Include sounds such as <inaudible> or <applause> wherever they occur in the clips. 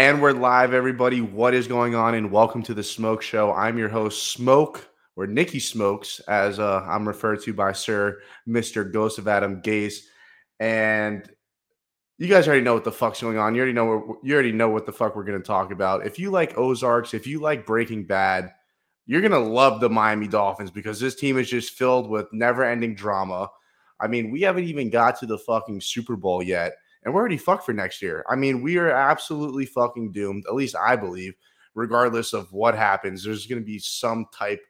And we're live, everybody. What is going on? And welcome to the Smoke Show. I'm your host, Smoke, or Nikki Smokes, as uh, I'm referred to by Sir Mr. Ghost of Adam Gase. And you guys already know what the fuck's going on. You already know you already know what the fuck we're going to talk about. If you like Ozarks, if you like Breaking Bad, you're going to love the Miami Dolphins because this team is just filled with never-ending drama. I mean, we haven't even got to the fucking Super Bowl yet and we're already fucked for next year. I mean, we are absolutely fucking doomed. At least I believe, regardless of what happens, there's going to be some type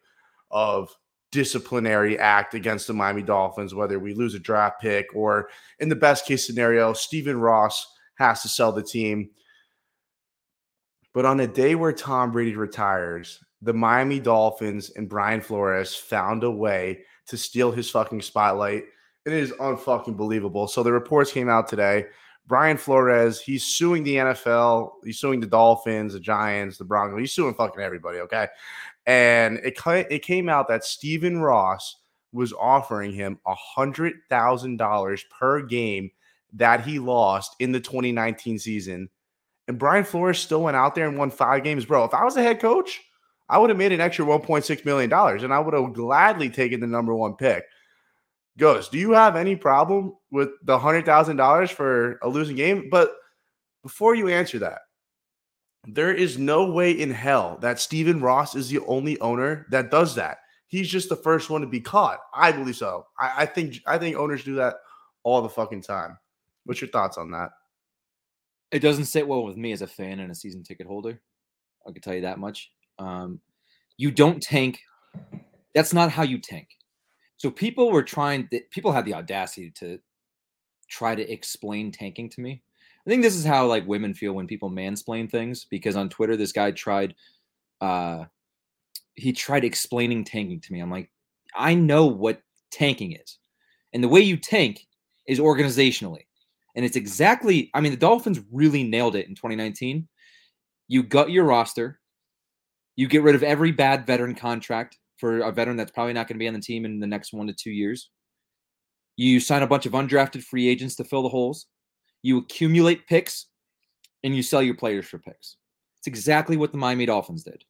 of disciplinary act against the Miami Dolphins, whether we lose a draft pick or, in the best case scenario, Stephen Ross has to sell the team. But on a day where Tom Brady retires, the Miami Dolphins and Brian Flores found a way to steal his fucking spotlight it is unfucking believable. So the reports came out today. Brian Flores, he's suing the NFL, he's suing the Dolphins, the Giants, the Broncos. He's suing fucking everybody, okay? And it it came out that Stephen Ross was offering him a hundred thousand dollars per game that he lost in the 2019 season. And Brian Flores still went out there and won five games, bro. If I was a head coach, I would have made an extra 1.6 million dollars, and I would have gladly taken the number one pick goes, do you have any problem with the hundred thousand dollars for a losing game? But before you answer that, there is no way in hell that Stephen Ross is the only owner that does that. He's just the first one to be caught. I believe so. I, I think I think owners do that all the fucking time. What's your thoughts on that? It doesn't sit well with me as a fan and a season ticket holder. I can tell you that much. Um, you don't tank. That's not how you tank. So people were trying. People had the audacity to try to explain tanking to me. I think this is how like women feel when people mansplain things because on Twitter this guy tried uh he tried explaining tanking to me. I'm like, I know what tanking is. And the way you tank is organizationally. And it's exactly I mean the Dolphins really nailed it in 2019. You gut your roster. You get rid of every bad veteran contract for a veteran that's probably not going to be on the team in the next one to two years. You sign a bunch of undrafted free agents to fill the holes. You accumulate picks and you sell your players for picks. It's exactly what the Miami Dolphins did.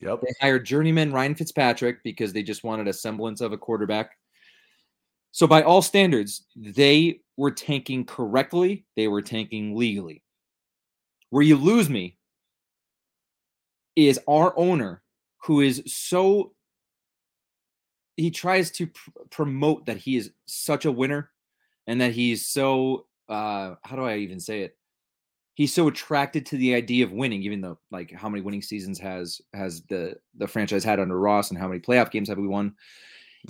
Yep. They hired journeyman Ryan Fitzpatrick because they just wanted a semblance of a quarterback. So, by all standards, they were tanking correctly. They were tanking legally. Where you lose me is our owner, who is so he tries to pr- promote that he is such a winner and that he's so uh how do I even say it? He's so attracted to the idea of winning, even though like how many winning seasons has has the the franchise had under Ross and how many playoff games have we won?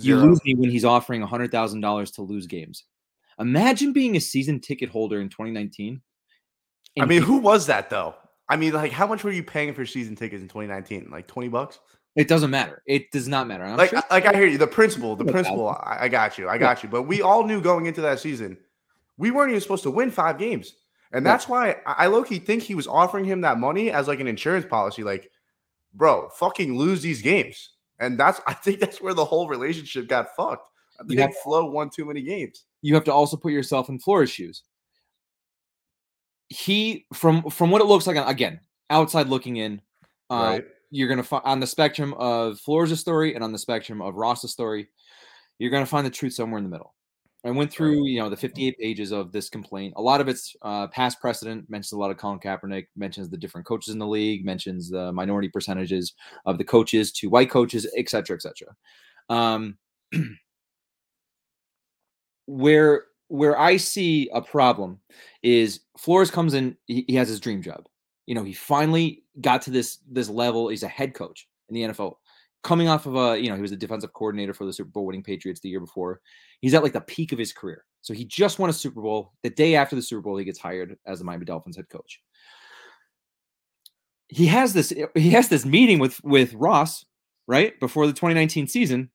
Zero. You lose me when he's offering a hundred thousand dollars to lose games. Imagine being a season ticket holder in 2019. I mean, who was that though? I mean, like, how much were you paying for season tickets in 2019? Like 20 bucks? It doesn't matter. It does not matter. I'm like, sure- like I hear you. The principle, the principle. I, I got you. I got you. But we all knew going into that season, we weren't even supposed to win five games, and that's why I, I low key think he was offering him that money as like an insurance policy. Like, bro, fucking lose these games, and that's <laughs> I think that's where the whole relationship got fucked. I think have, Flo won too many games. You have to also put yourself in Flores' shoes. He from from what it looks like again outside looking in. Uh, right you're gonna find on the spectrum of Flores' story and on the spectrum of Ross's story, you're gonna find the truth somewhere in the middle. I went through, you know, the 58 pages of this complaint. A lot of it's uh, past precedent. Mentions a lot of Colin Kaepernick. Mentions the different coaches in the league. Mentions the minority percentages of the coaches to white coaches, et cetera, et cetera. Um, <clears throat> where where I see a problem is Flores comes in. He, he has his dream job. You know, he finally got to this this level. He's a head coach in the NFL, coming off of a you know he was the defensive coordinator for the Super Bowl winning Patriots the year before. He's at like the peak of his career. So he just won a Super Bowl. The day after the Super Bowl, he gets hired as the Miami Dolphins head coach. He has this he has this meeting with with Ross right before the 2019 season,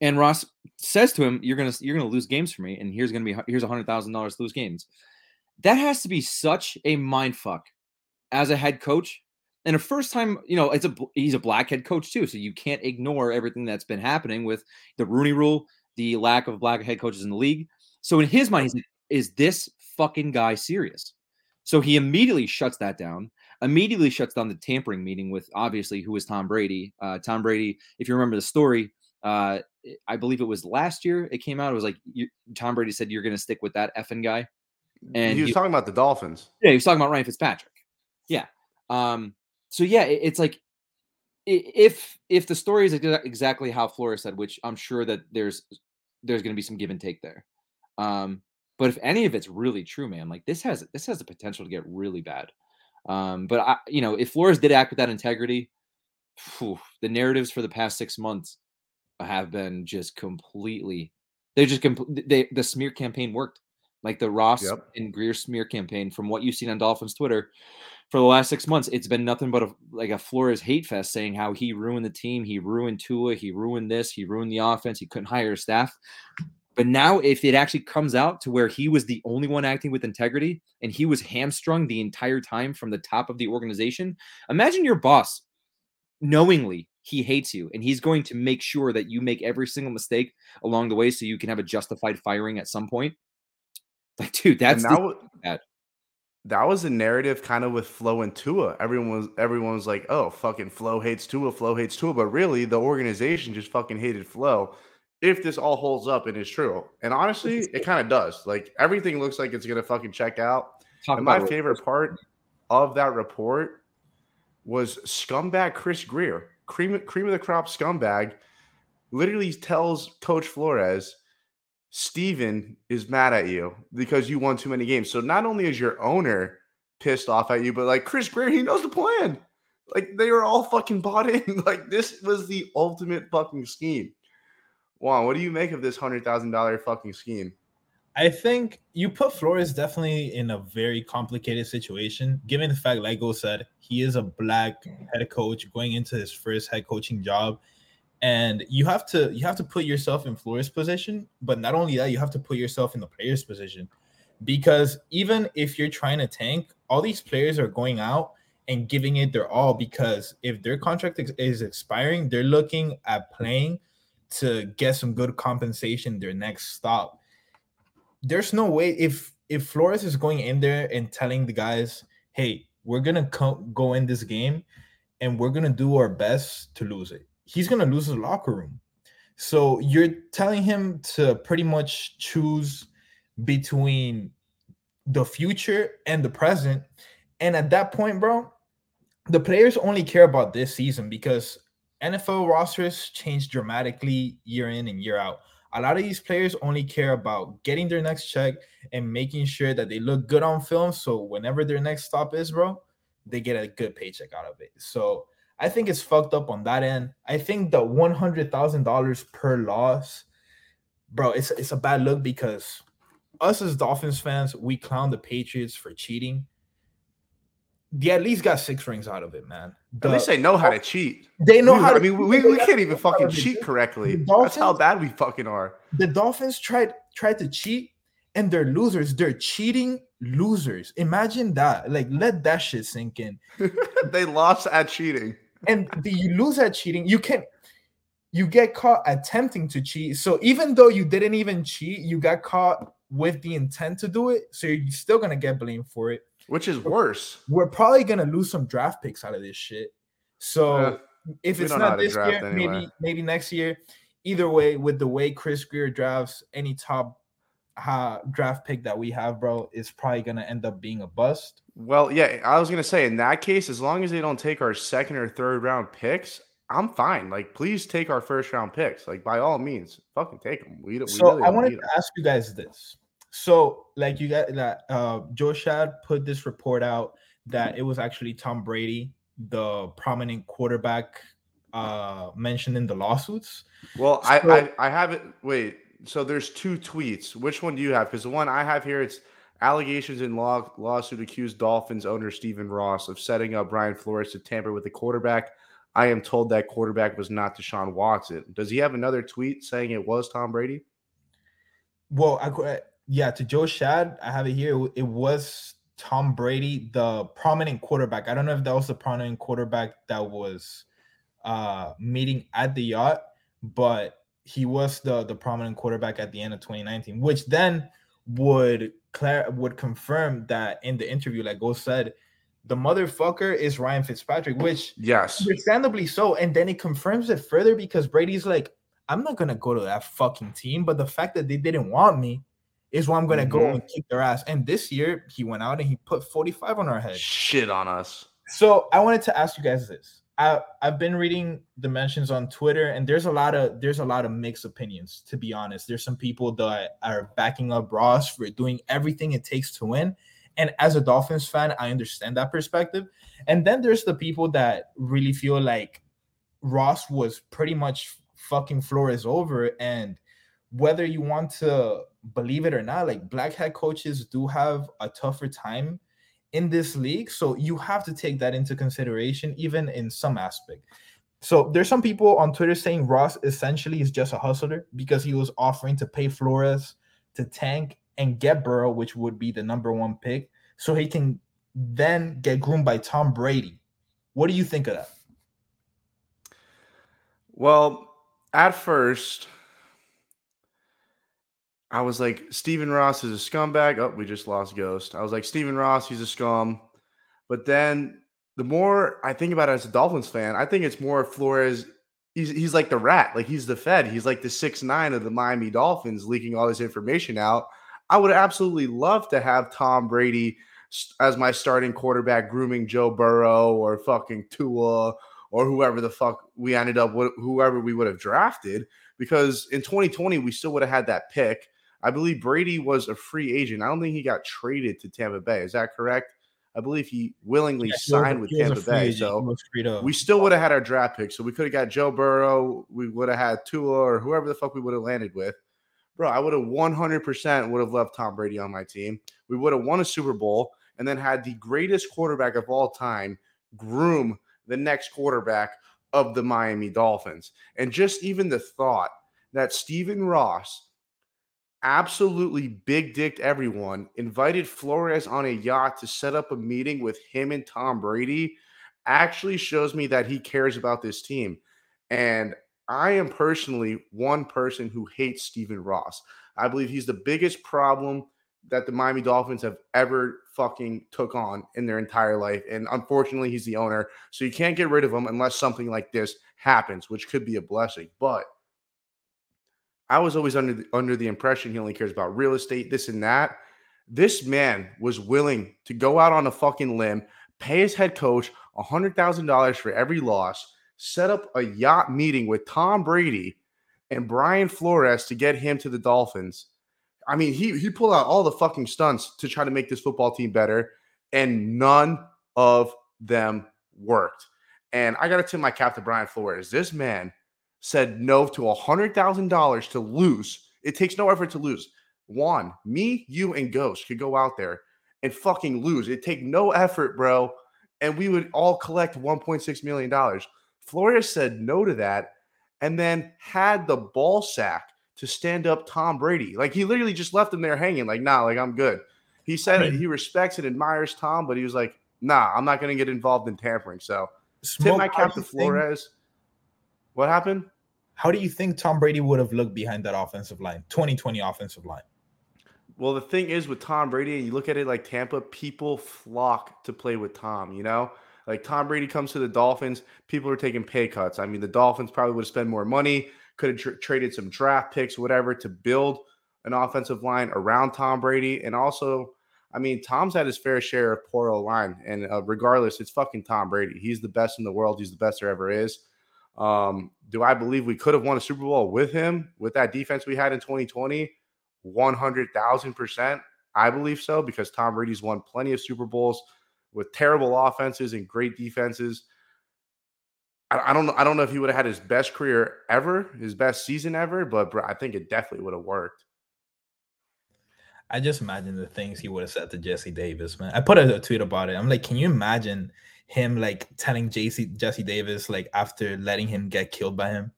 and Ross says to him, "You're gonna you're gonna lose games for me, and here's gonna be here's a hundred thousand dollars to lose games." That has to be such a mind fuck as a head coach. And a first time, you know, it's a he's a black head coach too, so you can't ignore everything that's been happening with the Rooney Rule, the lack of black head coaches in the league. So in his mind, he's like, "Is this fucking guy serious?" So he immediately shuts that down. Immediately shuts down the tampering meeting with obviously who was Tom Brady. Uh, Tom Brady, if you remember the story, uh, I believe it was last year. It came out. It was like you, Tom Brady said you're going to stick with that effing guy. And he was he, talking about the Dolphins. Yeah, he was talking about Ryan Fitzpatrick. Yeah. Um. So yeah, it, it's like if if the story is exactly how Flores said, which I'm sure that there's there's going to be some give and take there. Um, but if any of it's really true, man, like this has this has the potential to get really bad. Um, but I, you know, if Flores did act with that integrity, whew, the narratives for the past six months have been just completely. They just compl- they the smear campaign worked, like the Ross yep. and Grier smear campaign. From what you've seen on Dolphins Twitter, for the last six months, it's been nothing but a, like a Flores hate fest saying how he ruined the team, he ruined Tua, he ruined this, he ruined the offense, he couldn't hire staff. But now, if it actually comes out to where he was the only one acting with integrity and he was hamstrung the entire time from the top of the organization, imagine your boss knowingly he hates you and he's going to make sure that you make every single mistake along the way so you can have a justified firing at some point. Like, dude, that's the, that was a narrative kind of with Flo and Tua. Everyone was everyone was like, "Oh, fucking Flo hates Tua, Flo hates Tua," but really the organization just fucking hated Flo. If this all holds up and is true, and honestly, it kind of does. Like everything looks like it's gonna fucking check out. Talk and my favorite part of that report was scumbag Chris Grier, cream cream of the crop scumbag, literally tells Coach Flores Stephen is mad at you because you won too many games. So not only is your owner pissed off at you, but like Chris Grier, he knows the plan. Like they were all fucking bought in. <laughs> like this was the ultimate fucking scheme. Juan, what do you make of this hundred thousand dollar fucking scheme? I think you put Flores definitely in a very complicated situation, given the fact, like Go said, he is a black head coach going into his first head coaching job and you have to you have to put yourself in Flores' position, but not only that, you have to put yourself in the player's position because even if you're trying to tank, all these players are going out and giving it their all because if their contract ex- is expiring, they're looking at playing to get some good compensation their next stop. There's no way if if Flores is going in there and telling the guys, "Hey, we're gonna co- go in this game, and we're gonna do our best to lose it." He's going to lose his locker room. So you're telling him to pretty much choose between the future and the present. And at that point, bro, the players only care about this season because NFL rosters change dramatically year in and year out. A lot of these players only care about getting their next check and making sure that they look good on film. So whenever their next stop is, bro, they get a good paycheck out of it. So I think it's fucked up on that end. I think the one hundred thousand dollars per loss, bro, it's it's a bad look because us as Dolphins fans, we clown the Patriots for cheating. They at least got six rings out of it, man. The, at least they know how to cheat. They know we, how. I mean, we, we, can't even fucking cheat correctly. Dolphins, That's how bad we fucking are. The Dolphins tried tried to cheat, and they're losers. They're cheating losers. Imagine that. Like, let that shit sink in. <laughs> they lost at cheating and the, you lose at cheating, you can you get caught attempting to cheat. So even though you didn't even cheat, you got caught with the intent to do it. So you're still gonna get blamed for it. Which is worse. We're probably gonna lose some draft picks out of this shit. So uh, if it's not this year, anyway. maybe maybe next year. Either way, with the way Chris Grier drafts, any top uh, draft pick that we have, bro, is probably gonna end up being a bust. Well, yeah, I was gonna say in that case, as long as they don't take our second or third round picks, I'm fine. Like, please take our first round picks. Like, by all means, fucking take them. We, so we really I wanted to ask you guys this. So, like, you got that uh, Joe Schad put this report out that it was actually Tom Brady, the prominent quarterback uh mentioned in the lawsuits. Well, so, I, I I have it. Wait, so there's two tweets. Which one do you have? Because the one I have here, it's Allegations in law, lawsuit accuse Dolphins owner Stephen Ross of setting up Brian Flores to tamper with the quarterback. I am told that quarterback was not Deshaun Watson. Does he have another tweet saying it was Tom Brady? Well, I, yeah, to Joe Schad, I have it here. It was Tom Brady, the prominent quarterback. I don't know if that was the prominent quarterback that was uh, meeting at the yacht, but he was the the prominent quarterback at the end of 2019, which then would Claire would confirm that in the interview, like Go said, the motherfucker is Ryan Fitzpatrick, which yes, understandably so. And then it confirms it further because Brady's like, I'm not gonna go to that fucking team, but the fact that they didn't want me is why I'm gonna mm-hmm. go and kick their ass. And this year he went out and he put 45 on our head. Shit on us. So I wanted to ask you guys this. I, I've been reading the mentions on Twitter, and there's a lot of there's a lot of mixed opinions. To be honest, there's some people that are backing up Ross for doing everything it takes to win, and as a Dolphins fan, I understand that perspective. And then there's the people that really feel like Ross was pretty much fucking Flores over. And whether you want to believe it or not, like black head coaches do have a tougher time in this league. So you have to take that into consideration, even in some aspect. So there's some people on Twitter saying Ross essentially is just a hustler because he was offering to pay Flores to tank and get Burrow, which would be the number one pick, so he can then get groomed by Tom Brady. What do you think of that? Well, at first, I was like, Stephen Ross is a scumbag. Oh, we just lost Ghost. I was like, Stephen Ross, he's a scum. But then the more I think about it as a Dolphins fan, I think it's more Flores. He's, he's like the rat, like he's the Fed. He's like the six nine of the Miami Dolphins, leaking all this information out. I would absolutely love to have Tom Brady as my starting quarterback, grooming Joe Burrow or fucking Tua or whoever the fuck we ended up whoever we would have drafted. Because in 2020, we still would have had that pick. I believe Brady was a free agent. I don't think he got traded to Tampa Bay. Is that correct? I believe he willingly yeah, signed with Tampa Bay. So we still would have had our draft pick. So we could have got Joe Burrow. We would have had Tua or whoever the fuck we would have landed with bro, I would have 100% would have loved Tom Brady on my team. We would have won a Super Bowl and then had the greatest quarterback of all time groom the next quarterback of the Miami Dolphins. And just even the thought that Stephen Ross absolutely big dicked everyone, invited Flores on a yacht to set up a meeting with him and Tom Brady actually shows me that he cares about this team. And I am personally one person who hates Stephen Ross. I believe he's the biggest problem that the Miami Dolphins have ever fucking took on in their entire life. And unfortunately, he's the owner. So you can't get rid of him unless something like this happens, which could be a blessing. But I was always under the, under the impression he only cares about real estate, this and that. This man was willing to go out on a fucking limb, pay his head coach $100,000 for every loss, set up a yacht meeting with Tom Brady and Brian Flores to get him to the Dolphins. I mean, he he pulled out all the fucking stunts to try to make this football team better, and none of them worked. And I got to tip my cap to Brian Flores. This man said no to a hundred thousand dollars to lose. It takes no effort to lose. Juan, me, you, and Ghost could go out there and fucking lose. It take no effort, bro, and we would all collect 1.6 million dollars. Flores said no to that and then had the ball sack to stand up Tom Brady. Like he literally just left him there hanging, like, nah, like I'm good. He said I mean, he respects and admires Tom, but he was like, nah, I'm not going to get involved in tampering. So tip my cap to Flores. What happened? How do you think Tom Brady would have looked behind that offensive line, 2020 offensive line? Well, the thing is with Tom Brady, you look at it like Tampa, people flock to play with Tom, you know? Like Tom Brady comes to the Dolphins, people are taking pay cuts. I mean, the Dolphins probably would have spent more money, could have tr- traded some draft picks, whatever, to build an offensive line around Tom Brady. And also, I mean, Tom's had his fair share of poor line, and uh, regardless, it's fucking Tom Brady. He's the best in the world. He's the best there ever is. Um, do I believe we could have won a Super Bowl with him with that defense we had in 2020? 100,000%. I believe so because Tom Brady's won plenty of Super Bowls with terrible offenses and great defenses. I, don't know. I don't know if he would have had his best career ever, his best season ever, but bro, I think it definitely would have worked. I just imagine the things he would have said to Jesse Davis, man. I put a tweet about it. I'm like, can you imagine him like telling JC Jesse Davis like after letting him get killed by him,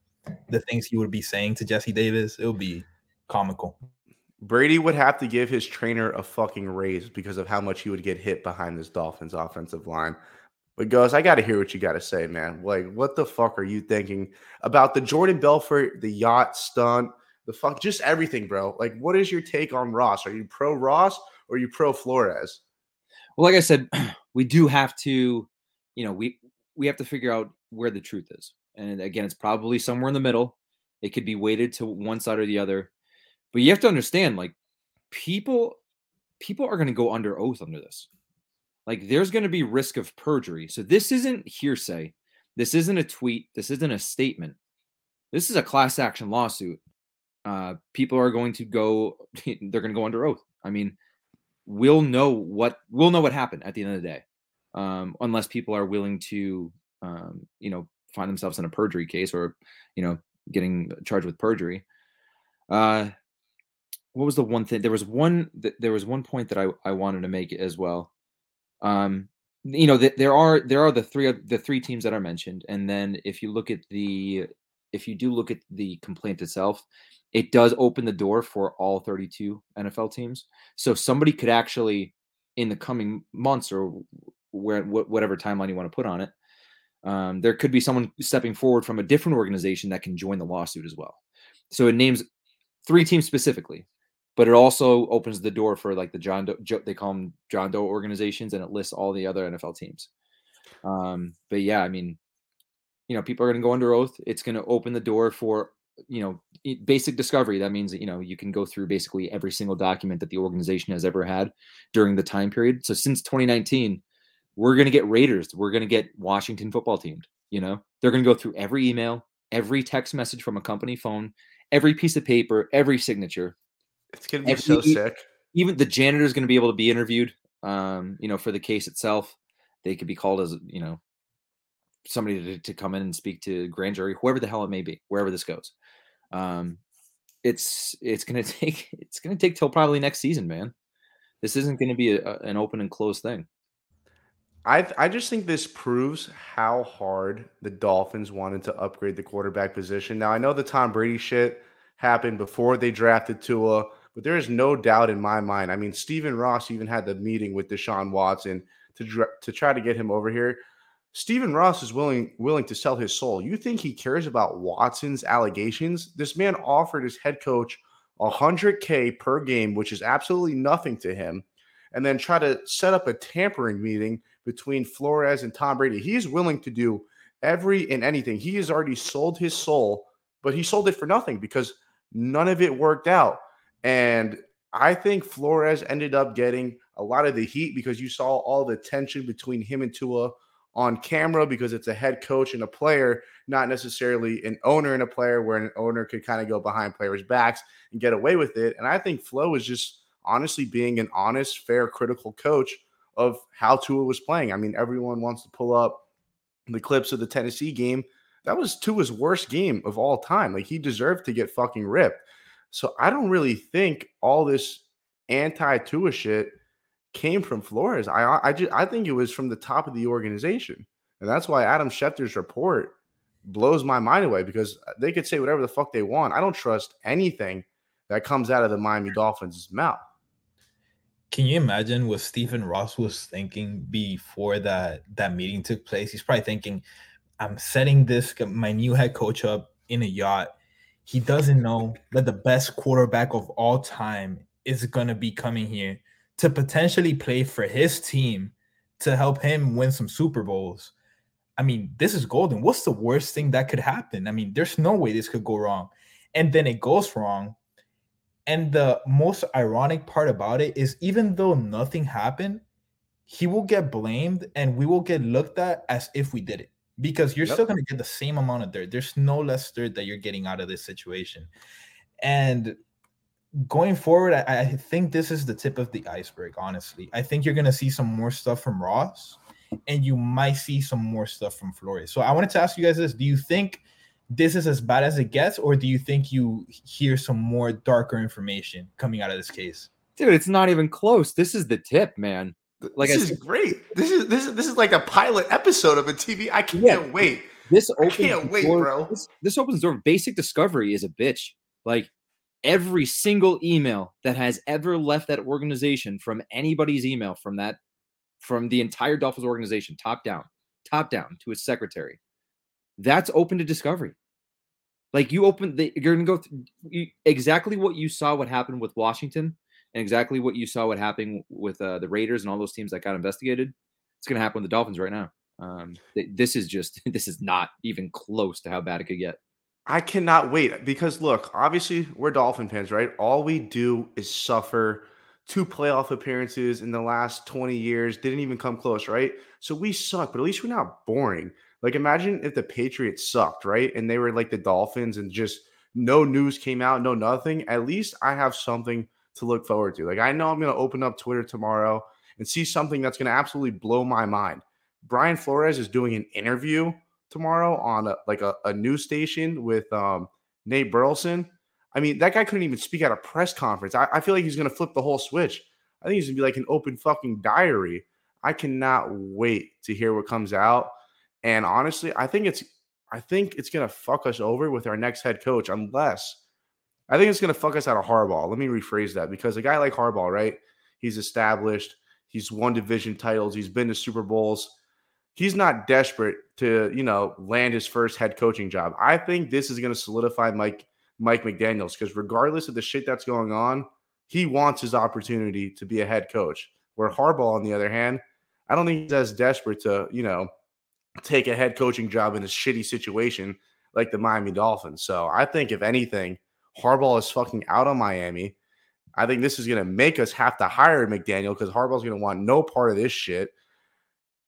the things he would be saying to Jesse Davis? It would be comical. Brady would have to give his trainer a fucking raise because of how much he would get hit behind this Dolphins offensive line. But goes, I got to hear what you got to say, man. Like, what the fuck are you thinking about the Jordan Belfort, the yacht stunt, the fuck, just everything, bro? Like, what is your take on Ross? Are you pro Ross or are you pro Flores? Well, like I said, <clears throat> we do have to, you know, we we have to figure out where the truth is. And again, it's probably somewhere in the middle. It could be weighted to one side or the other. But you have to understand, like, people people are going to go under oath under this. Like, there's going to be risk of perjury. So this isn't hearsay. This isn't a tweet. This isn't a statement. This is a class action lawsuit. Uh, people are going to go. <laughs> They're going to go under oath. I mean, we'll know what we'll know what happened at the end of the day, um, unless people are willing to, um, you know, find themselves in a perjury case or, you know, getting charged with perjury. Uh, what was the one thing? There was one. There was one point that I I wanted to make as well. Um, you know, there are there are the three the three teams that are mentioned, and then if you look at the if you do look at the complaint itself, it does open the door for all 32 NFL teams. So somebody could actually, in the coming months or where whatever timeline you want to put on it, um, there could be someone stepping forward from a different organization that can join the lawsuit as well. So it names three teams specifically, but it also opens the door for like the John Doe, they call them John Doe organizations, and it lists all the other NFL teams. Um, but yeah, I mean, you know, people are going to go under oath. It's going to open the door for you know basic discovery that means that you know you can go through basically every single document that the organization has ever had during the time period so since 2019 we're going to get raiders we're going to get washington football team you know they're going to go through every email every text message from a company phone every piece of paper every signature it's going to be every, so sick even the janitor is going to be able to be interviewed um you know for the case itself they could be called as you know somebody to, to come in and speak to grand jury whoever the hell it may be wherever this goes um, it's it's gonna <laughs> take it's gonna take till probably next season, man. This isn't gonna be a, a, an open and closed thing. I I just think this proves how hard the Dolphins wanted to upgrade the quarterback position. Now I know the Tom Brady shit happened before they drafted Tua, but there is no doubt in my mind. I mean, Stephen Ross even had the meeting with Deshaun Watson to to try to get him over here. Stephen Ross is willing willing to sell his soul. You think he cares about Watson's allegations? This man offered his head coach 100k per game, which is absolutely nothing to him, and then try to set up a tampering meeting between Flores and Tom Brady. He is willing to do every and anything. He has already sold his soul, but he sold it for nothing because none of it worked out. And I think Flores ended up getting a lot of the heat because you saw all the tension between him and Tua on camera because it's a head coach and a player, not necessarily an owner and a player where an owner could kind of go behind players' backs and get away with it. And I think Flo is just honestly being an honest, fair, critical coach of how Tua was playing. I mean, everyone wants to pull up the clips of the Tennessee game. That was Tua's worst game of all time. Like he deserved to get fucking ripped. So I don't really think all this anti Tua shit came from Flores. I I just I think it was from the top of the organization, and that's why Adam Schefter's report blows my mind away because uh, they could say whatever the fuck they want. I don't trust anything that comes out of the Miami Dolphins' mouth. Can you imagine what Stephen Ross was thinking before that that meeting took place? He's probably thinking, "I'm setting this my new head coach up in a yacht. He doesn't know that the best quarterback of all time is gonna be coming here." to potentially play for his team to help him win some Super Bowls. I mean, this is golden. What's the worst thing that could happen? I mean, there's no way this could go wrong. And then it goes wrong. And the most ironic part about it is even though nothing happened, he will get blamed and we will get looked at as if we did it because you're yep. still going to get the same amount of dirt. There's no less dirt that you're getting out of this situation. And going forward, I, I, think this is the tip of the iceberg. Honestly, I think you're gonna see some more stuff from Ross, and you might see some more stuff from Flores. So I wanted to ask you guys this: Do you think this is as bad as it gets, or do you think you hear some more darker information coming out of this case? Dude, it's not even close. This is the tip, man. Like this I is great. This is this is this is like a pilot episode of a TV. I can't yeah, wait. This opens I can't wait, door, bro. This, this opens door. Basic discovery is a bitch. Like every single email that has ever left that organization from anybody's email from that from the entire Dolphins organization, top down, top down to its secretary, that's open to discovery. Like you open the, you're gonna go exactly what you saw what happened with Washington. and exactly what you saw what happened with uh, the Raiders and all those teams that got investigated. It's to happen with the Dolphins right now. Um, th- this is just <laughs> this is not even close to how bad it could get. I cannot wait because look, obviously we're Dolphin fans, right? All we do is suffer two playoff appearances in the last 20 years, didn't even come close, right? So we suck, but at least we're not boring. Like imagine if the Patriots sucked, right? And they were like the Dolphins and just no news came out, no nothing. At least I have something to look forward to. Like I know I'm going to open up Twitter tomorrow and see something that's going to absolutely blow my mind. Brian Flores is doing an interview tomorrow on a, like a, a news station with um, Nate Burleson. I mean, that guy couldn't even speak at a press conference. I, I feel like he's going to flip the whole switch. I think he's going to be like an open fucking diary. I cannot wait to hear what comes out. And honestly, I think it's I think it's to fuck us over with our next head coach unless I think it's to fuck us out of Harbaugh. Let me rephrase that because a guy like Harbaugh, right? He's established. He's won division titles. He's been to Super Bowls he's not desperate to, you know, land his first head coaching job. I think this is going to solidify Mike Mike McDaniels because regardless of the shit that's going on, he wants his opportunity to be a head coach. Where Harbaugh, on the other hand, I don't think he's as desperate to, you know, take a head coaching job in a shitty situation like the Miami Dolphins. So I think if anything, Harbaugh is fucking out on Miami. I think this is going to make us have to hire McDaniel because Harbaugh's going to want no part of this shit.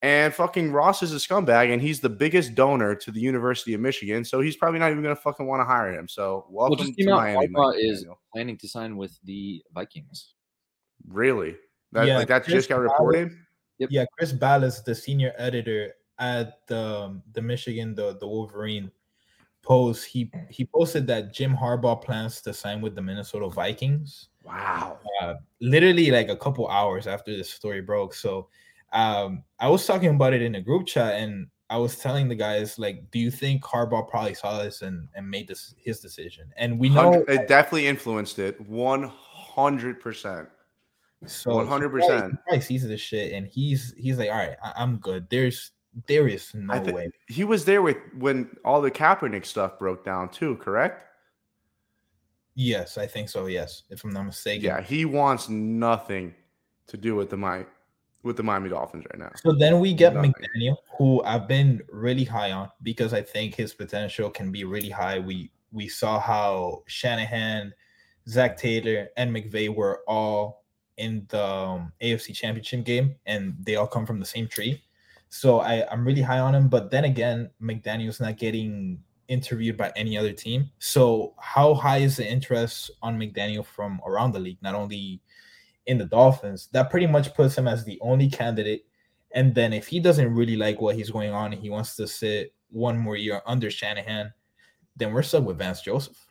And fucking Ross is a scumbag, and he's the biggest donor to the University of Michigan. So he's probably not even going to fucking want to hire him. So welcome well, to Miami. Harbaugh is planning to sign with the Vikings. Really? That, yeah, like that just got reported. Yep. Yeah, Chris Balas, the senior editor at the um, the Michigan the the Wolverine post, he he posted that Jim Harbaugh plans to sign with the Minnesota Vikings. Wow! Uh, literally like a couple hours after this story broke. So um, I was talking about it in a group chat, and I was telling the guys like, do you think Harbaugh probably saw this and and made this his decision? And we know it definitely influenced it one hundred percent. So one hundred percent. He sees this shit, and he's he's like, all right, I, am good. There's there is no th- way. He was there with when all the Kaepernick stuff broke down too. Correct. Yes, I think so. Yes, if I'm not mistaken. Yeah, he wants nothing to do with the mic with the Miami Dolphins right now. So then we get Nothing. McDaniel, who I've been really high on because I think his potential can be really high. We we saw how Shanahan, Zac Taylor, and McVay were all in the um, AFC Championship game, and they all come from the same tree. So I, I'm really high on him. But then again, McDaniel's not getting interviewed by any other team. So how high is the interest on McDaniel from around the league? Not only in the Dolphins, that pretty much puts him as the only candidate. And then if he doesn't really like what he's going on and he wants to sit one more year under Shanahan, then we're stuck with Vance Joseph.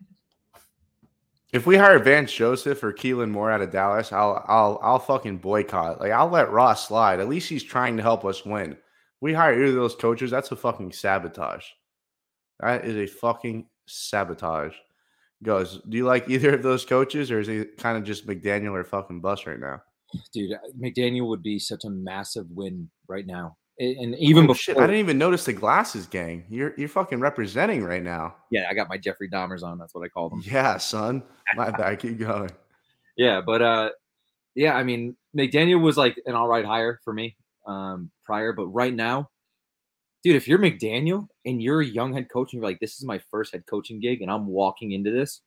If we hire Vance Joseph or Kellen Moore out of Dallas, I'll I'll I'll fucking boycott. Like I'll let Ross slide. At least he's trying to help us win. We hire either of those coaches, that's a fucking sabotage. That is a fucking sabotage goes. Do you like either of those coaches, or is he kind of just McDaniel or fucking bust right now? Dude, uh, McDaniel would be such a massive win right now. And even oh, before, shit, I didn't even notice the glasses, gang. You're you're fucking representing right now. Yeah, I got my Jeffrey Dahmers on. That's what I call them. <laughs> Yeah, son. My bad. Keep going. <laughs> Yeah, but uh, yeah. I mean, McDaniel was like an all right hire for me um prior, but right now, dude, if you're McDaniel and you're a young head coach and you're like, this is my first head coaching gig and I'm walking into this,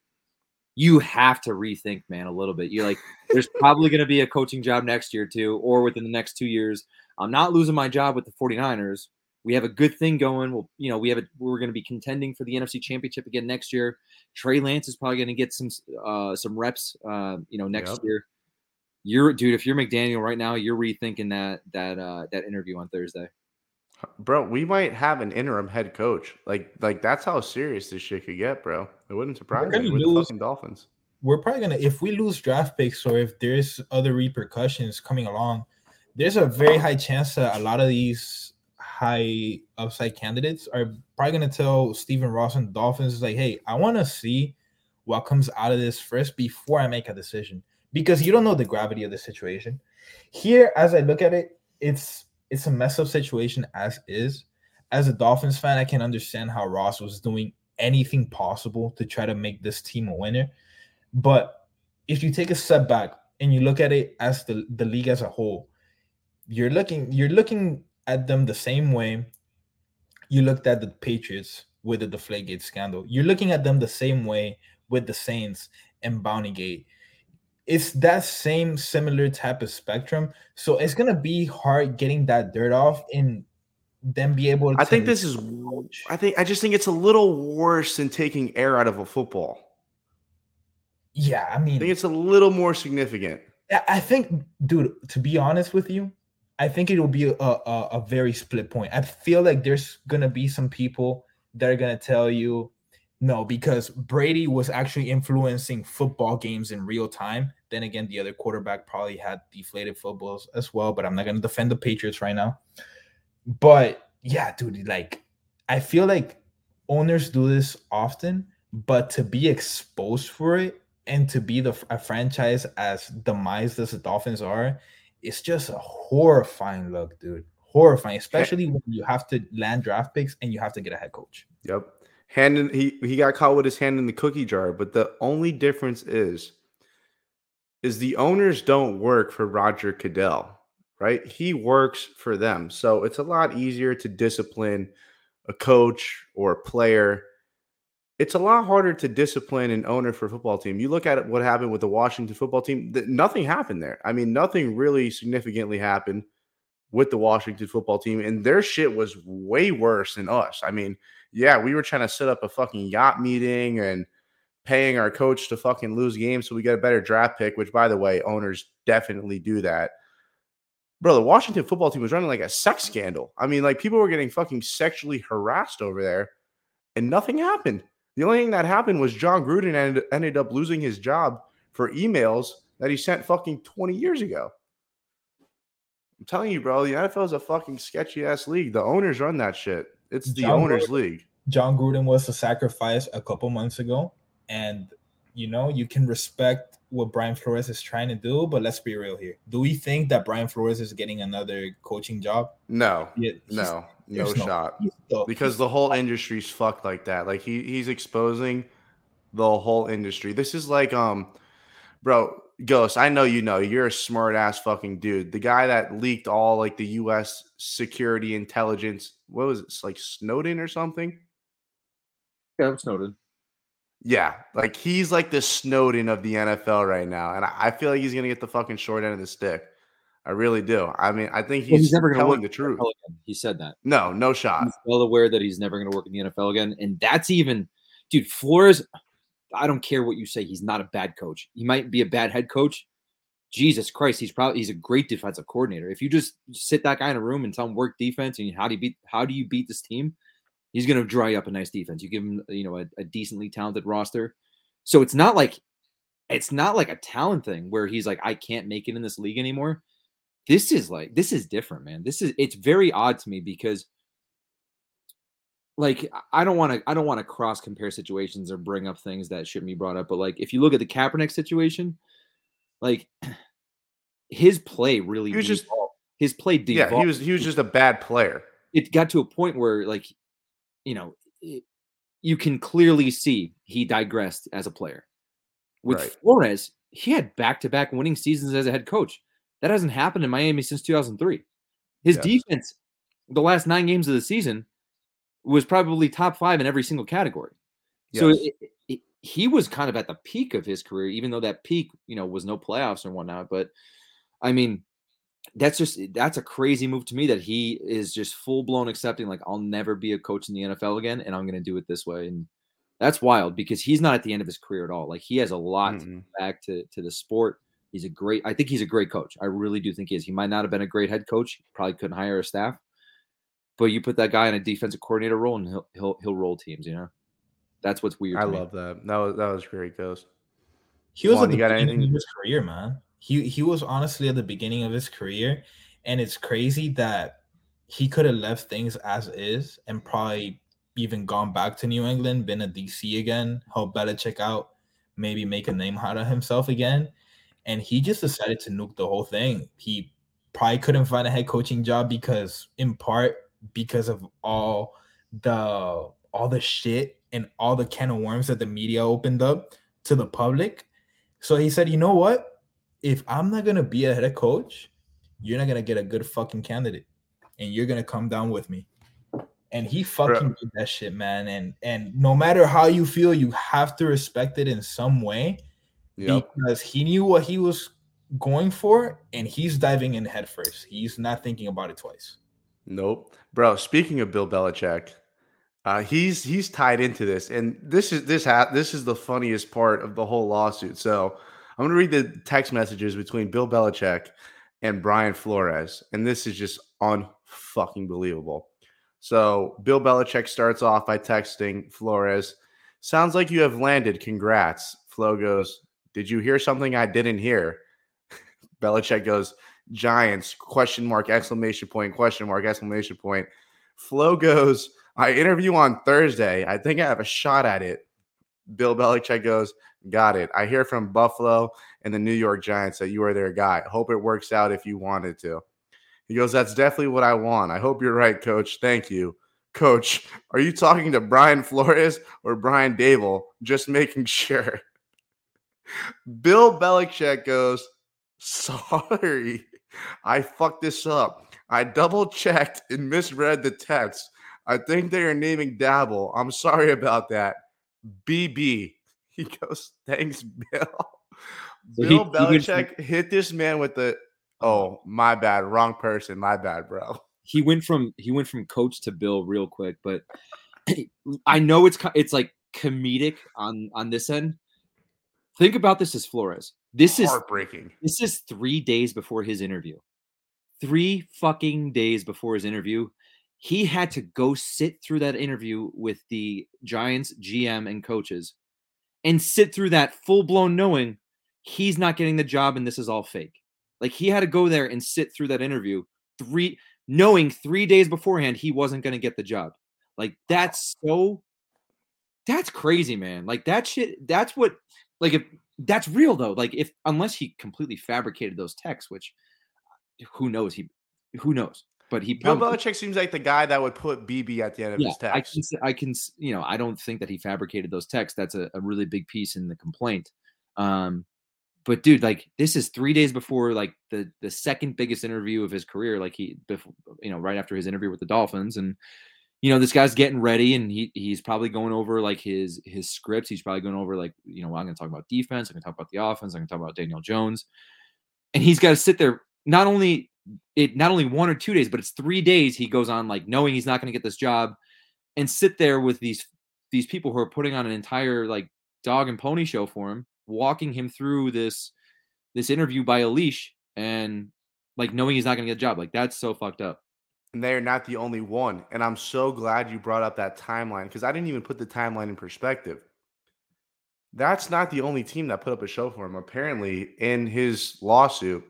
you have to rethink, man, a little bit. You're like, there's probably going to be a coaching job next year too, or within the next two years. I'm not losing my job with the 49ers. We have a good thing going. We'll, you know, we have a, we're going to be contending for the NFC Championship again next year. Trey Lance is probably going to get some uh, some reps, uh, you know, next yep. year. You're, dude, if you're McDaniel right now, you're rethinking that that uh, that interview on Thursday. Bro, we might have an interim head coach. Like, like that's how serious this shit could get, bro. It wouldn't surprise me with lose, the fucking Dolphins. We're probably gonna if we lose draft picks or if there's other repercussions coming along, there's a very high chance that a lot of these high upside candidates are probably gonna tell Stephen Ross and the Dolphins like, hey, I want to see what comes out of this first before I make a decision because you don't know the gravity of the situation. Here, as I look at it, it's it's a mess up situation as is. As a Dolphins fan, I can understand how Ross was doing anything possible to try to make this team a winner. But if you take a step back, and you look at it as the, the league as a whole, you're looking you're looking at them the same way you looked at the Patriots with the Deflategate scandal. You're looking at them the same way with the Saints and Bountygate. It's that same similar type of spectrum. So it's gonna be hard getting that dirt off and then be able to I think this is I think I just think it's a little worse than taking air out of a football. Yeah, I mean I think it's a little more significant. I think, dude, to be honest with you, I think it will be a, a, a very split point. I feel like there's gonna be some people that are gonna tell you no, because Brady was actually influencing football games in real time. Then again, the other quarterback probably had deflated footballs as well, but I'm not gonna defend the Patriots right now. But yeah, dude, like I feel like owners do this often, but to be exposed for it and to be the a franchise as demised as the Dolphins are, it's just a horrifying look, dude. Horrifying, especially when you have to land draft picks and you have to get a head coach. Yep. Hand in, he he got caught with his hand in the cookie jar, but the only difference is is the owners don't work for Roger Goodell, right? He works for them. So it's a lot easier to discipline a coach or a player it's a lot harder to discipline an owner for a football team. You look at what happened with the Washington football team, nothing happened there. I mean, nothing really significantly happened with the Washington football team, and their shit was way worse than us. I mean, yeah, we were trying to set up a fucking yacht meeting and paying our coach to fucking lose games so we get a better draft pick, which, by the way, owners definitely do that. Bro, the Washington football team was running like a sex scandal. I mean, like people were getting fucking sexually harassed over there, and nothing happened. The only thing that happened was Jon Gruden ended, ended up losing his job for emails that he sent fucking 20 years ago. I'm telling you, bro, the NFL is a fucking sketchy ass league. The owners run that shit. It's the John owners' Gruden, league. Jon Gruden was a sacrifice a couple months ago, and you know you can respect what Brian Flores is trying to do, but let's be real here. Do we think that Brian Flores is getting another coaching job? No, yeah, no, no shot. No, because the whole industry's fucked like that. Like he he's exposing the whole industry. This is like um, bro, Ghost. I know you know you're a smart ass fucking dude. The guy that leaked all like the U.S. security intelligence. What was it? Like Snowden or something? Yeah, it was Snowden. Yeah, like he's like the Snowden of the NFL right now, and I feel like he's gonna get the fucking short end of the stick. I really do. I mean, I think he's, well, he's never gonna telling the truth. He said that. No, no shot. He's well aware that he's never going to work in the NFL again, and that's even, dude. Flores, I don't care what you say. He's not a bad coach. He might be a bad head coach. Jesus Christ, he's probably he's a great defensive coordinator. If you just sit that guy in a room and tell him work defense and how do you beat how do you beat this team, he's going to dry up a nice defense. You give him you know a, a decently talented roster, so it's not like it's not like a talent thing where he's like I can't make it in this league anymore this is like this is different, man. This is it's very odd to me because like I don't want to I don't want to cross compare situations or bring up things that shouldn't be brought up, but like if you look at the Kaepernick situation, like <clears throat> his play really he was just his play devolved. Yeah, he was he was just a bad player. It got to a point where like you know, it, you can clearly see he digressed as a player. With right. Flores, he had back-to-back winning seasons as a head coach. That hasn't happened in Miami since 2003. His yes. defense, the last nine games of the season, was probably top five in every single category. Yes. So it, it, he was kind of at the peak of his career, even though that peak, you know, was no playoffs and whatnot. But I mean, that's just that's a crazy move to me that he is just full blown accepting like I'll never be a coach in the NFL again, and I'm going to do it this way. And that's wild because he's not at the end of his career at all. Like he has a lot mm-hmm. to back to to the sport. He's a great. I think he's a great coach. I really do think he is. He might not have been a great head coach. Probably couldn't hire a staff, but you put that guy in a defensive coordinator role, and he'll he'll he'll roll teams. You know, that's what's weird. I love me. that. That was that was great, Ghost. He was Juan, at the beginning anything? of his career, man. He he was honestly at the beginning of his career, and it's crazy that he could have left things as is and probably even gone back to New England, been a DC again, help Belichick out, maybe make a name out of himself again and he just decided to nuke the whole thing. He probably couldn't find a head coaching job because, in part, because of all the all the shit and all the can of worms that the media opened up to the public. So he said, you know what? If I'm not gonna be a head coach, you're not gonna get a good fucking candidate, and you're gonna come down with me. And he fucking did that shit, man. And and no matter how you feel, you have to respect it in some way yep. because he knew what he was going for, and he's diving in headfirst. He's not thinking about it twice. Nope, bro. Speaking of Bill Belichick, uh, he's he's tied into this, and this is this ha- this is the funniest part of the whole lawsuit. So I'm going to read the text messages between Bill Belichick and Brian Flores, and this is just unfucking believable. So Bill Belichick starts off by texting Flores, "Sounds like you have landed. Congrats." Flo goes, "Did you hear something I didn't hear?" <laughs> Belichick goes, "Giants?" Question mark! Exclamation point! Question mark! Exclamation point! Flo goes I interview on Thursday. I think I have a shot at it. Bill Belichick goes, Got it. I hear from Buffalo and the New York Giants that you are their guy. Hope it works out if you wanted to. He goes, That's definitely what I want. I hope you're right, coach. Thank you. Coach, are you talking to Brian Flores or Brian Daboll? Just making <laughs> sure. Bill Belichick goes, Sorry, I fucked this up. I double checked and misread the text. I think they are naming Daboll. I'm sorry about that. BB. <laughs> He goes, thanks, Bill. So Bill he, Belichick he hit this man with the uh-huh. oh my bad, wrong person, my bad, bro. He went from he went from coach to Bill real quick, but <clears throat> I know it's it's like comedic on on this end. Think about this as Flores. This is heartbreaking. This is three days before his interview. Three fucking days before his interview, he had to go sit through that interview with the Giants GM and coaches and sit through that full blown knowing he's not getting the job and this is all fake. Like he had to go there and sit through that interview three knowing 3 days beforehand he wasn't going to get the job. Like that's so that's crazy, man. Like that shit that's what like if that's real though. Like if unless he completely fabricated those texts which who knows he who knows but he Bill probably, Belichick seems like the guy that would put BB at the end of yeah, his text. I can, I can, you know, I don't think that he fabricated those texts. That's a, a really big piece in the complaint. Um, but dude, like this is three days before like the the second biggest interview of his career. Like he, before, you know, right after his interview with the Dolphins, and you know, this guy's getting ready, and he he's probably going over like his his scripts. He's probably going over like, you know, well, I'm going to talk about defense. I'm going to talk about the offense. I'm going to talk about Daniel Jones, and he's got to sit there not only it not only one or two days, but it's three days he goes on like knowing he's not going to get this job and sit there with these these people who are putting on an entire like dog and pony show for him, walking him through this this interview by a leash and like knowing he's not going to get a job. Like that's so fucked up. And they're not the only one. And I'm so glad you brought up that timeline because I didn't even put the timeline in perspective. That's not the only team that put up a show for him. Apparently, in his lawsuit,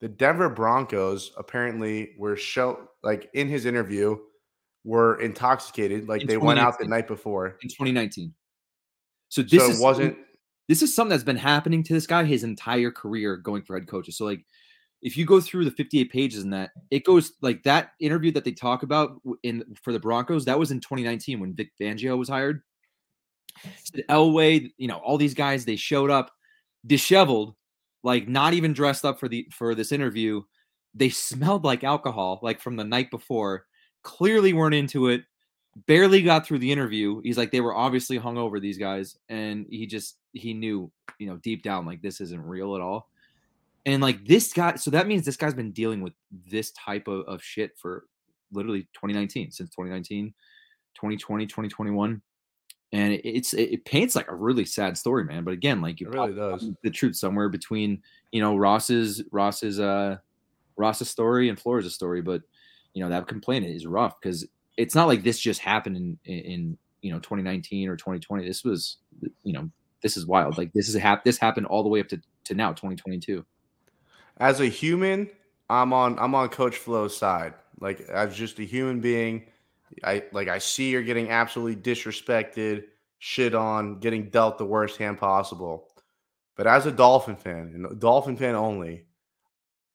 the Denver Broncos apparently were show like in his interview were intoxicated, like in they went out the night before in 2019. So this so is wasn't this is something that's been happening to this guy his entire career going for head coaches. So like if you go through the 58 pages in that, it goes like that interview that they talk about in for the Broncos, that was in 2019 when Vic Fangio was hired. Elway, you know, all these guys, they showed up disheveled like not even dressed up for the for this interview. They smelled like alcohol, like from the night before. Clearly weren't into it. Barely got through the interview. He's like they were obviously hungover these guys, and he just he knew you know deep down like this isn't real at all. And like this guy, so that means this guy's been dealing with this type of, of shit for literally 2019 since 2019 2020 2021 and it's it, paints like a really sad story, man. But again, like you it really does the truth somewhere between you know Ross's Ross's uh Ross's story and Flores' story, but you know that complaint is rough because it's not like this just happened in, in, in you know 2019 or 2020. This was you know this is wild. Like this is hap- this happened all the way up to to now 2022. As a human, I'm on I'm on Coach Flo's side. Like as just a human being I like I see you're getting absolutely disrespected, shit on, getting dealt the worst hand possible. But as a Dolphin fan, and Dolphin fan only,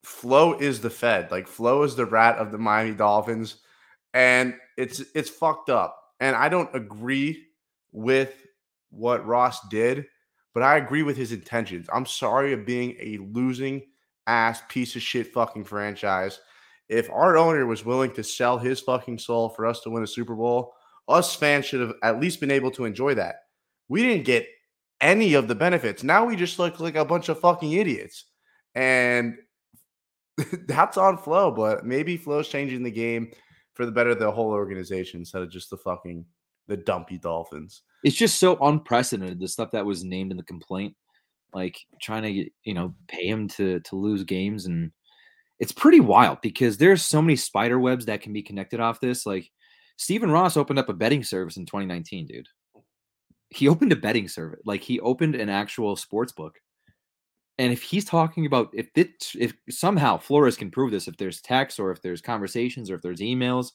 Flo is the Fed. Like Flo is the rat of the Miami Dolphins, and it's it's fucked up. And I don't agree with what Ross did, but I agree with his intentions. I'm sorry of being a losing ass piece of shit fucking franchise. If our owner was willing to sell his fucking soul for us to win a Super Bowl, us fans should have at least been able to enjoy that. We didn't get any of the benefits. Now we just look like a bunch of fucking idiots. And <laughs> that's on Flo, but maybe Flo's changing the game for the better of the whole organization instead of just the fucking the dumpy Dolphins. It's just so unprecedented the stuff that was named in the complaint, like trying to you know pay him to to lose games, and it's pretty wild because there's so many spider webs that can be connected off this. Like Stephen Ross opened up a betting service in 2019, dude. He <laughs> opened a betting service, like he opened an actual sports book. And if he's talking about if it, if somehow Flores can prove this, if there's texts or if there's conversations or if there's emails,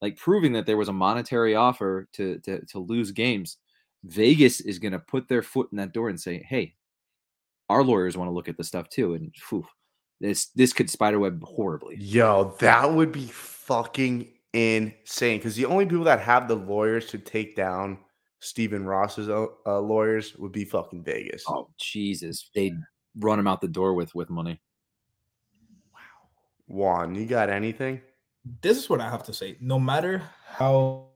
like proving that there was a monetary offer to to, to lose games, Vegas is going to put their foot in that door and say, "Hey, our lawyers want to look at this stuff too." And whew, this this could spiderweb horribly. Yo, that would be fucking insane. Because the only people that have the lawyers to take down Stephen Ross's uh, uh lawyers would be fucking Vegas. Oh Jesus, they'd run him out the door with with money. Wow, Juan, you got anything? this is what I have to say. No matter how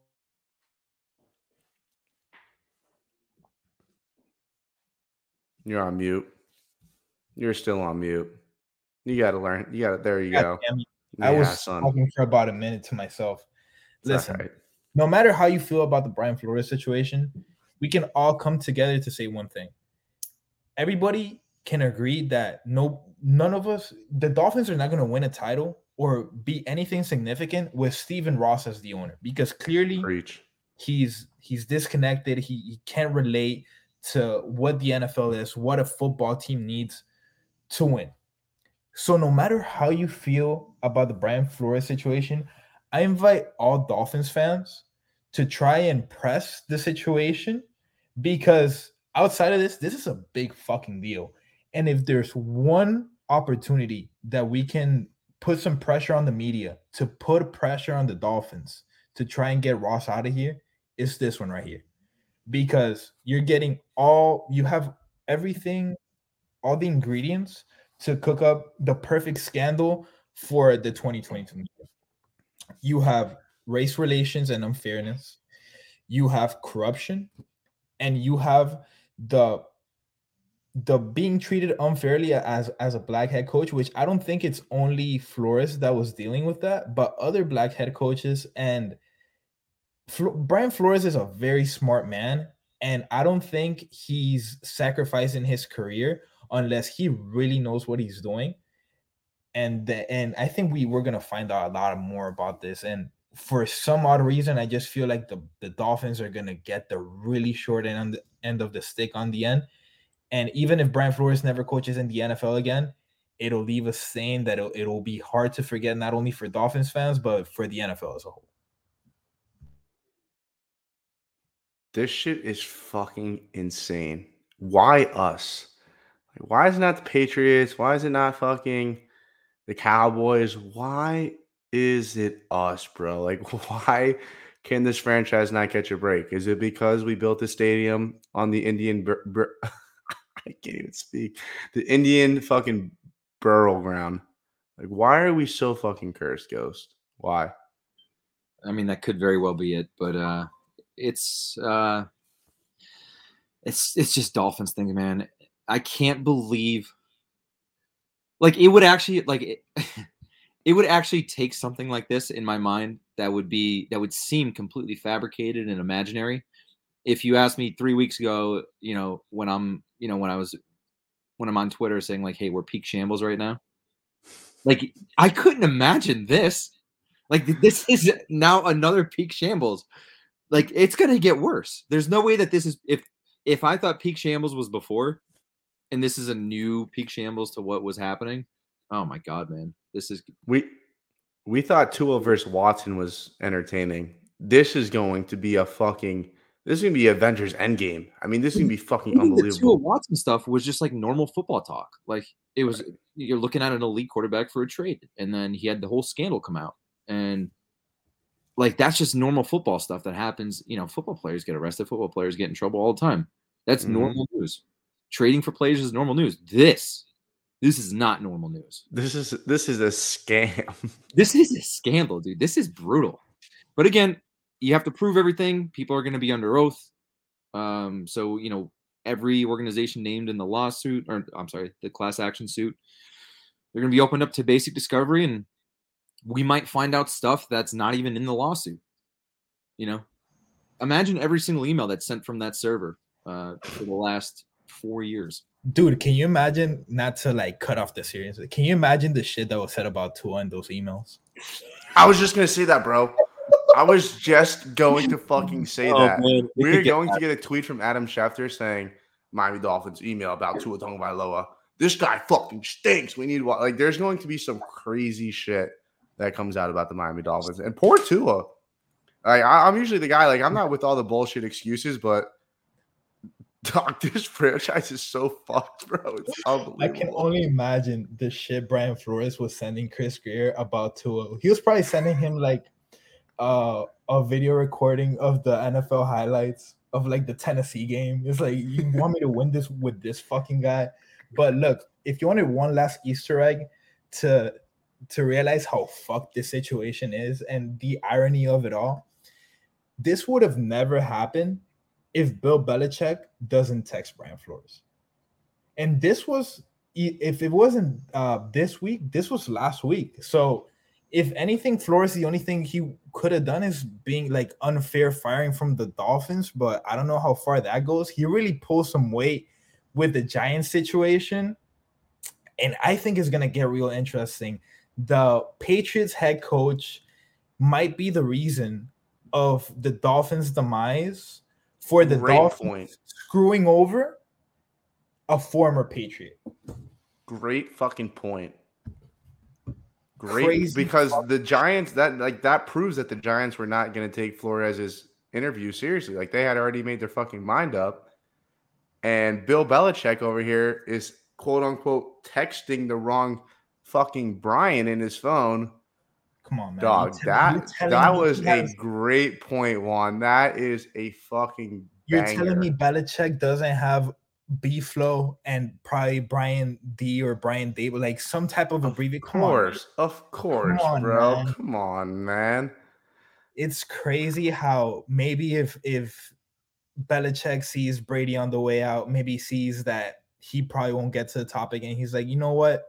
You're on mute. You're still on mute. You got to learn. You got it. There you God go. I was son. talking for about a minute to myself. Listen, right. no matter how you feel about the Brian Flores situation, we can all come together to say one thing. Everybody can agree that no, none of us, the Dolphins are not going to win a title or be anything significant with Stephen Ross as the owner because clearly Preach. he's he's disconnected. He, he can't relate to what the NFL is, what a football team needs to win. So no matter how you feel about the Brian Flores situation, I invite all Dolphins fans to try and press the situation because outside of this, this is a big fucking deal. And if there's one opportunity that we can put some pressure on the media, to put pressure on the Dolphins to try and get Ross out of here, it's this one right here. Because you're getting all, you have everything, all the ingredients to cook up the perfect scandal for the 2022. You have race relations and unfairness, you have corruption, and you have the the being treated unfairly as as a black head coach, which I don't think it's only Flores that was dealing with that, but other black head coaches. And Brian Flores is a very smart man, and I don't think he's sacrificing his career unless he really knows what he's doing. And the, and I think we we're gonna find out a lot more about this. And for some odd reason, I just feel like the the Dolphins are gonna get the really short end, on the end of the stick on the end and even if Brian Flores never coaches in the NFL again, it'll leave us saying that it'll, it'll be hard to forget not only for Dolphins fans but for the NFL as a whole. This shit is fucking insane. Why us? Like, why is it not the Patriots? Why is it not fucking the Cowboys? Why is it us, bro? <laughs> Like, why can this franchise not catch a break? Is it because we built a stadium on the Indian? Br- br- <laughs> I can't even speak. The Indian fucking burial ground. Like, why are we so fucking cursed, Ghost? Why? I mean, that could very well be it, but uh it's uh it's it's just Dolphins thing, man. I can't believe like it would actually like it, <laughs> it would actually take something like this in my mind that would be that would seem completely fabricated and imaginary if you asked me three weeks ago, you know, when I'm, you know, when I was, when I'm on Twitter saying like, "Hey, we're peak shambles right now," like I couldn't imagine this. Like this is now another peak shambles. Like it's gonna get worse. There's no way that this is if if I thought peak shambles was before, and this is a new peak shambles to what was happening. Oh my god, man, this is we we thought Tua versus Watson was entertaining. This is going to be a fucking this is gonna be Avengers Endgame. I mean, this is gonna be fucking unbelievable. The Tua Watson stuff was just like normal football talk. Like it was, you're looking at an elite quarterback for a trade, and then he had the whole scandal come out, and like that's just normal football stuff that happens. You know, football players get arrested, football players get in trouble all the time. That's mm-hmm. normal news. Trading for players is normal news. This, this is not normal news. This is this is a scam. <laughs> This is a scandal, dude. This is brutal. But again, you have to prove everything. People are going to be under oath. Um, so you know, every organization named in the lawsuit, or I'm sorry, the class action suit, they're going to be opened up to basic discovery, and we might find out stuff that's not even in the lawsuit. You know, imagine every single email that's sent from that server uh, for the last four years. Dude, can you imagine not to like cut off the series? Can you imagine the shit that was said about Tua in those emails? I was just gonna say that, bro. I was just going to fucking say Oh, that. man, we We're could get going to get a tweet from Adam Schefter saying Miami Dolphins email about Tua Tagovailoa. This guy fucking stinks. We need wa-" like. There's going to be some crazy shit that comes out about the Miami Dolphins and poor Tua. Like I, I'm usually the guy. Like I'm not with all the bullshit excuses, but dog, this franchise is so fucked, bro. It's <laughs> I can only imagine the shit Brian Flores was sending Chris Grier about Tua. He was probably sending him like uh, a video recording of the NFL highlights of like the Tennessee game. It's like you want me to win this with this fucking guy. But look, if you wanted one last Easter egg to to realize how fucked this situation is and the irony of it all, this would have never happened if Bill Belichick doesn't text Brian Flores. And this was, if it wasn't uh this week, this was last week. So if anything, Flores, the only thing he could have done is being like unfair firing from the Dolphins, but I don't know how far that goes. He really pulled some weight with the Giants situation, and I think it's gonna get real interesting. The Patriots head coach might be the reason of the Dolphins' demise for the Great Dolphins point. screwing over a former Patriot. Great fucking point. Great Crazy because fuck- the Giants that like that proves that the Giants were not going to take Flores's interview seriously. Like they had already made their fucking mind up. And Bill Belichick over here is quote unquote texting the wrong fucking Brian in his phone. Come on, man. Dog, that that me was a great point, Juan. That is a fucking You're banger. telling me Belichick doesn't have B Flow and probably Brian D or Brian Daboll, like some type of abbreviation. Of Come on, course, of course, on, bro. man. Come on, man. It's crazy how maybe if if Belichick sees Brady on the way out, maybe sees that he probably won't get to the topic, and he's like, you know what?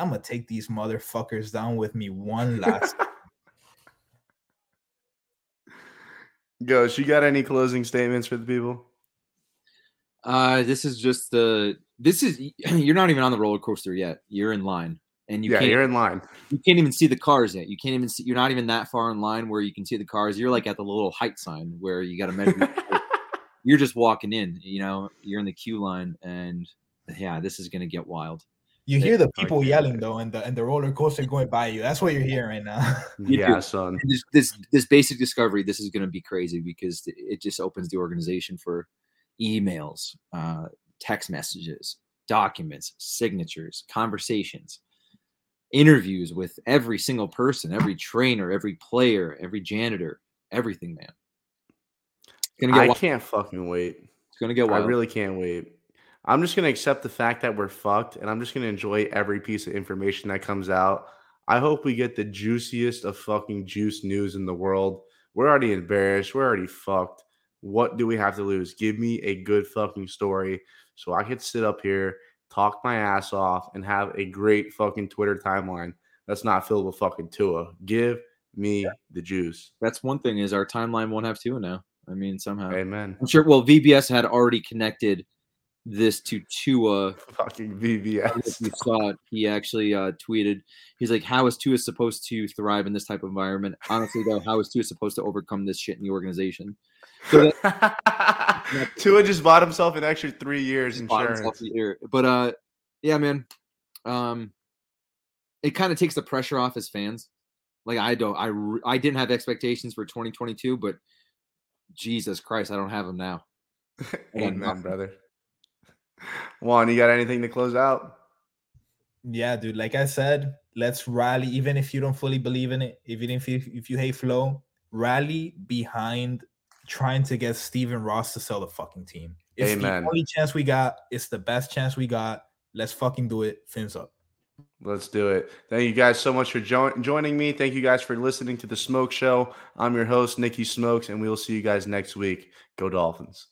I'm gonna take these motherfuckers down with me one last. Go. <laughs> you got any closing statements for the people? Uh, this is just the. This is <clears throat> you're not even on the roller coaster yet. You're in line, and you yeah, can't you're in line. you can't even see the cars yet. You can't even see. You're not even that far in line where you can see the cars. You're like at the little height sign where you got to measure. <laughs> you're just walking in. You know, you're in the queue line, and yeah, this is gonna get wild. You hear the people yelling though, and the and the roller coaster going by you. That's what you're hearing right now. <laughs> Yeah, son. This this this basic discovery. This is gonna be crazy because it- it just opens the organization for emails, uh, text messages, documents, signatures, conversations, interviews with every single person, every trainer, every player, every janitor, everything, man. It's gonna get I wild. can't fucking wait. It's gonna get I really can't wait. I'm just gonna accept the fact that we're fucked, and I'm just gonna enjoy every piece of information that comes out. I hope we get the juiciest of fucking juice news in the world. We're already embarrassed. We're already fucked. What do we have to lose? Give me a good fucking story so I could sit up here, talk my ass off, and have a great fucking Twitter timeline that's not filled with fucking Tua. Give me the juice. That's one thing is our timeline won't have Tua now. I mean, somehow. Amen. I'm sure. Well, VBS had already connected this to Tua Fucking if you saw it, he actually uh, tweeted, he's like, How is Tua supposed to thrive in this type of environment? Honestly, though, how is Tua supposed to overcome this shit in the organization? So that <laughs> Tua just bought himself an extra three years insurance. the ear. But uh, yeah, man, um, it kind of takes the pressure off as fans. Like I don't, I re- I didn't have expectations for 2022, but Jesus Christ, I don't have them now. <laughs> Amen, nothing. brother. Juan, you got anything to close out? Yeah, dude. Like I said, let's rally. Even if you don't fully believe in it, even if you, if you hate Flo, rally behind trying to get Stephen Ross to sell the fucking team. It's Amen. the only chance we got. It's the best chance we got. Let's fucking do it. Fins up. Let's do it. Thank you guys so much for jo- joining me. Thank you guys for listening to the Smoke Show. I'm your host, Nikki Smokes, and we will see you guys next week. Go Dolphins.